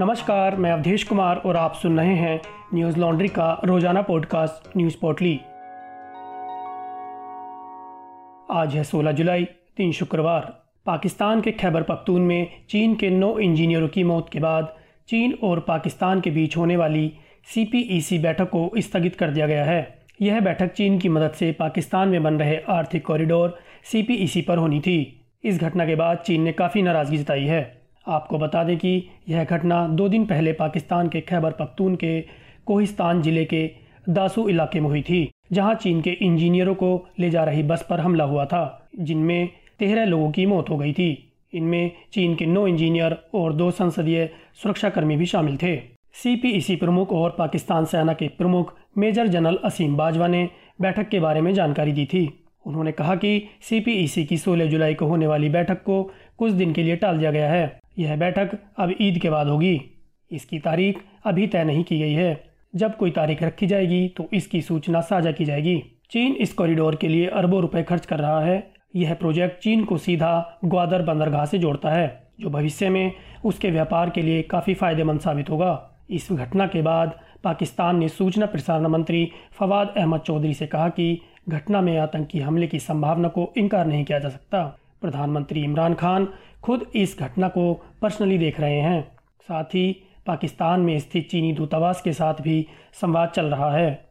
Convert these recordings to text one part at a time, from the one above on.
नमस्कार, मैं अवधेश कुमार और आप सुन रहे हैं न्यूज़ लॉन्ड्री का रोज़ाना पॉडकास्ट, न्यूज़ पोर्टली। आज है 16 जुलाई तीन शुक्रवार। पाकिस्तान के खैबर पख्तून में चीन के नौ इंजीनियरों की मौत के बाद चीन और पाकिस्तान के बीच होने वाली सीपीईसी बैठक को स्थगित कर दिया गया है। यह बैठक चीन की मदद से पाकिस्तान में बन रहे आर्थिक कॉरिडोर सीपीईसी पर होनी थी। इस घटना के बाद चीन ने काफ़ी नाराज़गी जताई है। आपको बता दें कि यह घटना दो दिन पहले पाकिस्तान के खैबर पख्तून के कोहिस्तान ज़िले के दासू इलाके में हुई थी, जहाँ चीन के इंजीनियरों को ले जा रही बस पर हमला हुआ था, जिनमें तेरह लोगों की मौत हो गई थी। इनमें चीन के नौ इंजीनियर और दो संसदीय सुरक्षाकर्मी भी शामिल थे। सीपीईसी प्रमुख और पाकिस्तान सेना के प्रमुख मेजर जनरल असीम बाजवा ने बैठक के बारे में जानकारी दी थी। उन्होंने कहा कि सीपीईसी की 16 जुलाई को होने वाली बैठक को कुछ दिन के लिए टाल दिया गया है। यह बैठक अब ईद के बाद होगी। इसकी तारीख अभी तय नहीं की गई है। जब कोई तारीख रखी जाएगी तो इसकी सूचना साझा की जाएगी। चीन इस कॉरिडोर के लिए अरबों रुपए खर्च कर रहा है। यह प्रोजेक्ट चीन को सीधा ग्वादर बंदरगाह से जोड़ता है, जो भविष्य में उसके व्यापार के लिए काफ़ी फ़ायदेमंद साबित होगा। इस घटना के बाद पाकिस्तान ने सूचना प्रसारण मंत्री फवाद अहमद चौधरी से कहा कि घटना में आतंकी हमले की संभावना को इनकार नहीं किया जा सकता। प्रधानमंत्री इमरान खान खुद इस घटना को पर्सनली देख रहे हैं। साथ ही पाकिस्तान में स्थित चीनी दूतावास के साथ भी संवाद चल रहा है।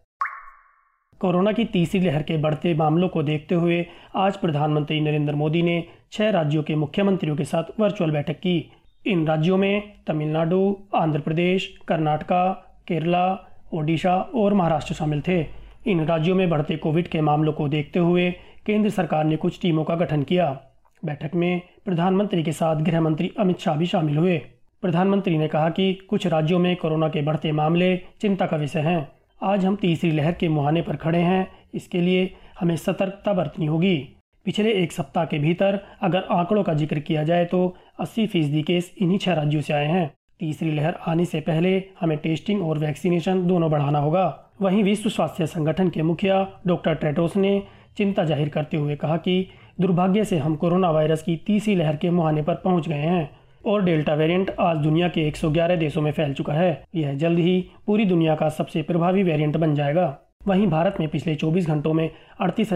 कोरोना की तीसरी लहर के बढ़ते मामलों को देखते हुए आज प्रधानमंत्री नरेंद्र मोदी ने छह राज्यों के मुख्यमंत्रियों के साथ वर्चुअल बैठक की। इन राज्यों में तमिलनाडु, आंध्र प्रदेश, कर्नाटका, केरला, ओडिशा और महाराष्ट्र शामिल थे। इन राज्यों में बढ़ते कोविड के मामलों को देखते हुए केंद्र सरकार ने कुछ टीमों का गठन किया। बैठक में प्रधानमंत्री के साथ गृह मंत्री अमित शाह भी शामिल हुए। प्रधानमंत्री ने कहा कि कुछ राज्यों में कोरोना के बढ़ते मामले चिंता का विषय हैं। आज हम तीसरी लहर के मुहाने पर खड़े हैं। इसके लिए हमें सतर्कता बरतनी होगी। पिछले एक सप्ताह के भीतर अगर आंकड़ों का ज़िक्र किया जाए तो 80 फ़ीसदी केस इन्हीं छह राज्यों से आए हैं। तीसरी लहर आने से पहले हमें टेस्टिंग और वैक्सीनेशन दोनों बढ़ाना होगा। वहीं विश्व स्वास्थ्य संगठन के मुखिया डॉक्टर ट्रेटोस ने चिंता ज़ाहिर करते हुए कहा कि दुर्भाग्य से हम कोरोना वायरस की तीसरी लहर के मुहाने पर पहुँच गए हैं और डेल्टा वेरिएंट आज दुनिया के 111 देशों में फैल चुका है। यह जल्द ही पूरी दुनिया का सबसे प्रभावी वेरिएंट बन जाएगा। वहीं भारत में पिछले 24 घंटों में अड़तीस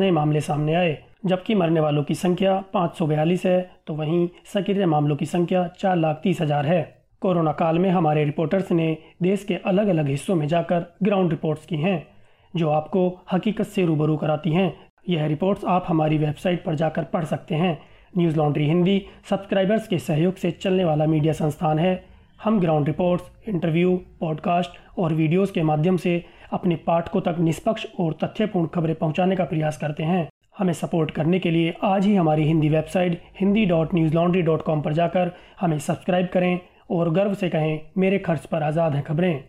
नए मामले सामने आए, जबकि मरने वालों की संख्या पाँच सौ बयालीस है तो वहीं सक्रिय मामलों की संख्या चार लाख तीस हज़ार है। कोरोना काल में हमारे रिपोर्टर्स ने देश के अलग अलग हिस्सों में जाकर ग्राउंड रिपोर्ट्स की हैं, जो आपको हकीकत से रूबरू कराती हैं यह रिपोर्ट्स आप हमारी वेबसाइट पर जाकर पढ़ सकते हैं। न्यूज़ लॉन्ड्री हिंदी, सब्सक्राइबर्स के सहयोग से चलने वाला मीडिया संस्थान है। हम ग्राउंड रिपोर्ट्स, इंटरव्यू, पॉडकास्ट और वीडियोस के माध्यम से अपने पाठकों तक निष्पक्ष और तथ्यपूर्ण खबरें पहुँचाने का प्रयास करते हैं। हमें सपोर्ट करने के लिए आज ही हमारी Hindi website Hindi dot news laundry dot com पर जाकर हमें सब्सक्राइब करें और गर्व से कहें, मेरे खर्च पर आज़ाद हैं खबरें।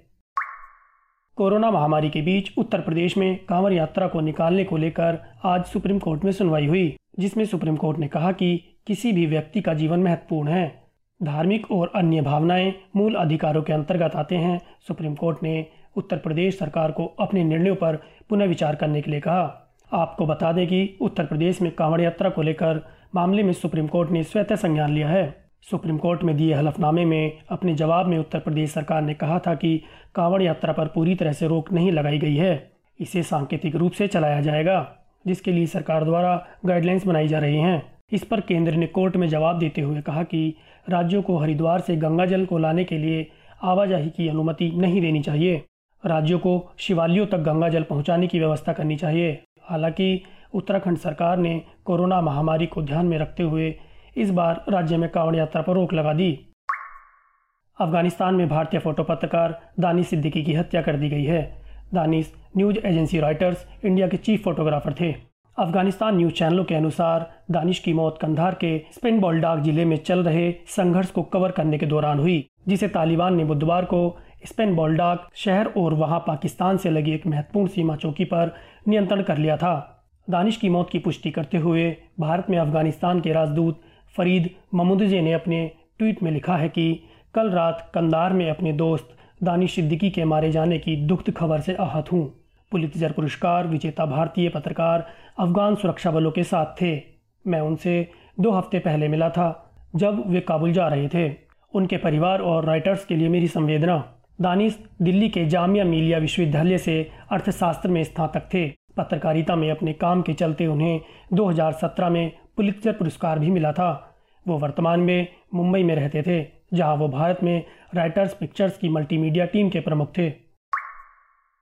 कोरोना महामारी के बीच उत्तर प्रदेश में कांवड़ यात्रा को निकालने को लेकर आज सुप्रीम कोर्ट में सुनवाई हुई, जिसमें सुप्रीम कोर्ट ने कहा कि किसी भी व्यक्ति का जीवन महत्वपूर्ण है। धार्मिक और अन्य भावनाएँ मूल अधिकारों के अंतर्गत आते हैं, सुप्रीम कोर्ट ने उत्तर प्रदेश सरकार को अपने निर्णयों पर पुनर्विचार करने के लिए कहा। आपको बता दें कि उत्तर प्रदेश में कांवड़ यात्रा को लेकर मामले में सुप्रीम कोर्ट ने स्वतः संज्ञान लिया है। सुप्रीम कोर्ट में दिए हलफनामे में अपने जवाब में उत्तर प्रदेश सरकार ने कहा था कि कांवड़ यात्रा पर पूरी तरह से रोक नहीं लगाई गई है। इसे सांकेतिक रूप से चलाया जाएगा, जिसके लिए सरकार द्वारा गाइडलाइंस बनाई जा रही हैं। इस पर केंद्र ने कोर्ट में जवाब देते हुए कहा कि राज्यों को हरिद्वार से गंगा जल को लाने के लिए आवाजाही की अनुमति नहीं देनी चाहिए। राज्यों को शिवालयों तक गंगा जल पहुँचाने की व्यवस्था करनी चाहिए। हालाँकि उत्तराखंड सरकार ने कोरोना महामारी को ध्यान में रखते हुए इस बार राज्य में कांवड़ यात्रा पर रोक लगा दी। अफ़गानिस्तान में भारतीय फ़ोटो पत्रकार दानिश सिद्दीकी की हत्या कर दी गई है। Danish news agency Reuters India के चीफ फोटोग्राफर थे। अफ़गानिस्तान न्यूज़ चैनलों के अनुसार दानिश की मौत कंधार के स्पिन बॉलडाग ज़िले में चल रहे संघर्ष को कवर करने के दौरान हुई, जिसे तालिबान ने बुधवार को स्पेन बॉलडाक शहर और वहाँ पाकिस्तान से लगी एक महत्वपूर्ण सीमा चौकी पर नियंत्रण कर लिया था। दानिश की मौत की पुष्टि करते हुए भारत में अफ़गानिस्तान के राजदूत फरीद ममूदजे ने अपने ट्वीट में लिखा है कि कल रात कंदार में अपने दोस्त दानिश सिद्दीकी के मारे जाने की दुखद खबर से आहत हूँ। पुलितजर पुरस्कार, विजेता भारतीय पत्रकार, अफगान सुरक्षा बलों के साथ थे। मैं उनसे दो हफ़्ते पहले मिला था, जब वे काबुल जा रहे थे। उनके परिवार और राइटर्स के लिए मेरी संवेदना। दानिश दिल्ली के जामिया मिलिया विश्वविद्यालय से अर्थशास्त्र में स्नातक थे। पत्रकारिता में अपने काम के चलते उन्हें 2017 में पुलित्जर पुरस्कार भी मिला था। वो वर्तमान में मुंबई में रहते थे, जहाँ वो भारत में राइटर्स पिक्चर्स की मल्टीमीडिया टीम के प्रमुख थे।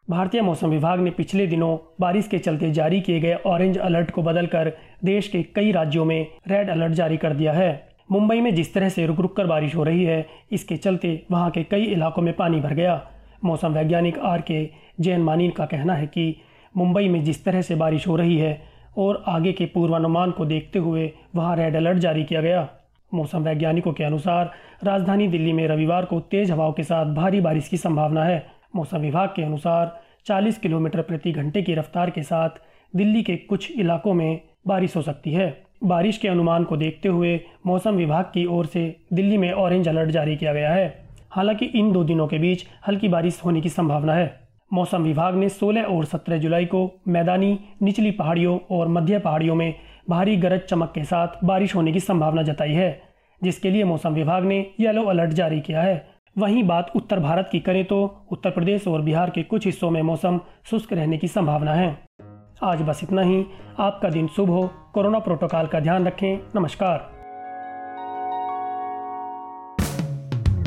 भारतीय मौसम विभाग ने पिछले दिनों बारिश के चलते जारी किए गए ऑरेंज अलर्ट को बदलकर देश के कई राज्यों में रेड अलर्ट जारी कर दिया है। मुंबई में जिस तरह से रुक रुक कर बारिश हो रही है, इसके चलते वहाँ के कई इलाकों में पानी भर गया। मौसम वैज्ञानिक आर के जैन मानी का कहना है कि मुंबई में जिस तरह से बारिश हो रही है और आगे के पूर्वानुमान को देखते हुए वहाँ रेड अलर्ट जारी किया गया। मौसम वैज्ञानिकों के अनुसार, राजधानी दिल्ली में रविवार को तेज हवाओं के साथ भारी बारिश की संभावना है। मौसम विभाग के अनुसार 40 किलोमीटर प्रति घंटे की रफ्तार के साथ दिल्ली के कुछ इलाकों में बारिश हो सकती है। बारिश के अनुमान को देखते हुए मौसम विभाग की ओर से दिल्ली में ऑरेंज अलर्ट जारी किया गया है। हालाँकि इन दो दिनों के बीच हल्की बारिश होने की संभावना है। मौसम विभाग ने 16 और 17 जुलाई को मैदानी, निचली पहाड़ियों और मध्य पहाड़ियों में भारी गरज चमक के साथ बारिश होने की संभावना जताई है, जिसके लिए मौसम विभाग ने येलो अलर्ट जारी किया है। वहीं बात उत्तर भारत की करें तो उत्तर प्रदेश और बिहार के कुछ हिस्सों में मौसम शुष्क रहने की संभावना है। आज बस इतना ही, आपका दिन शुभ हो। कोरोना प्रोटोकॉल का ध्यान रखें। नमस्कार।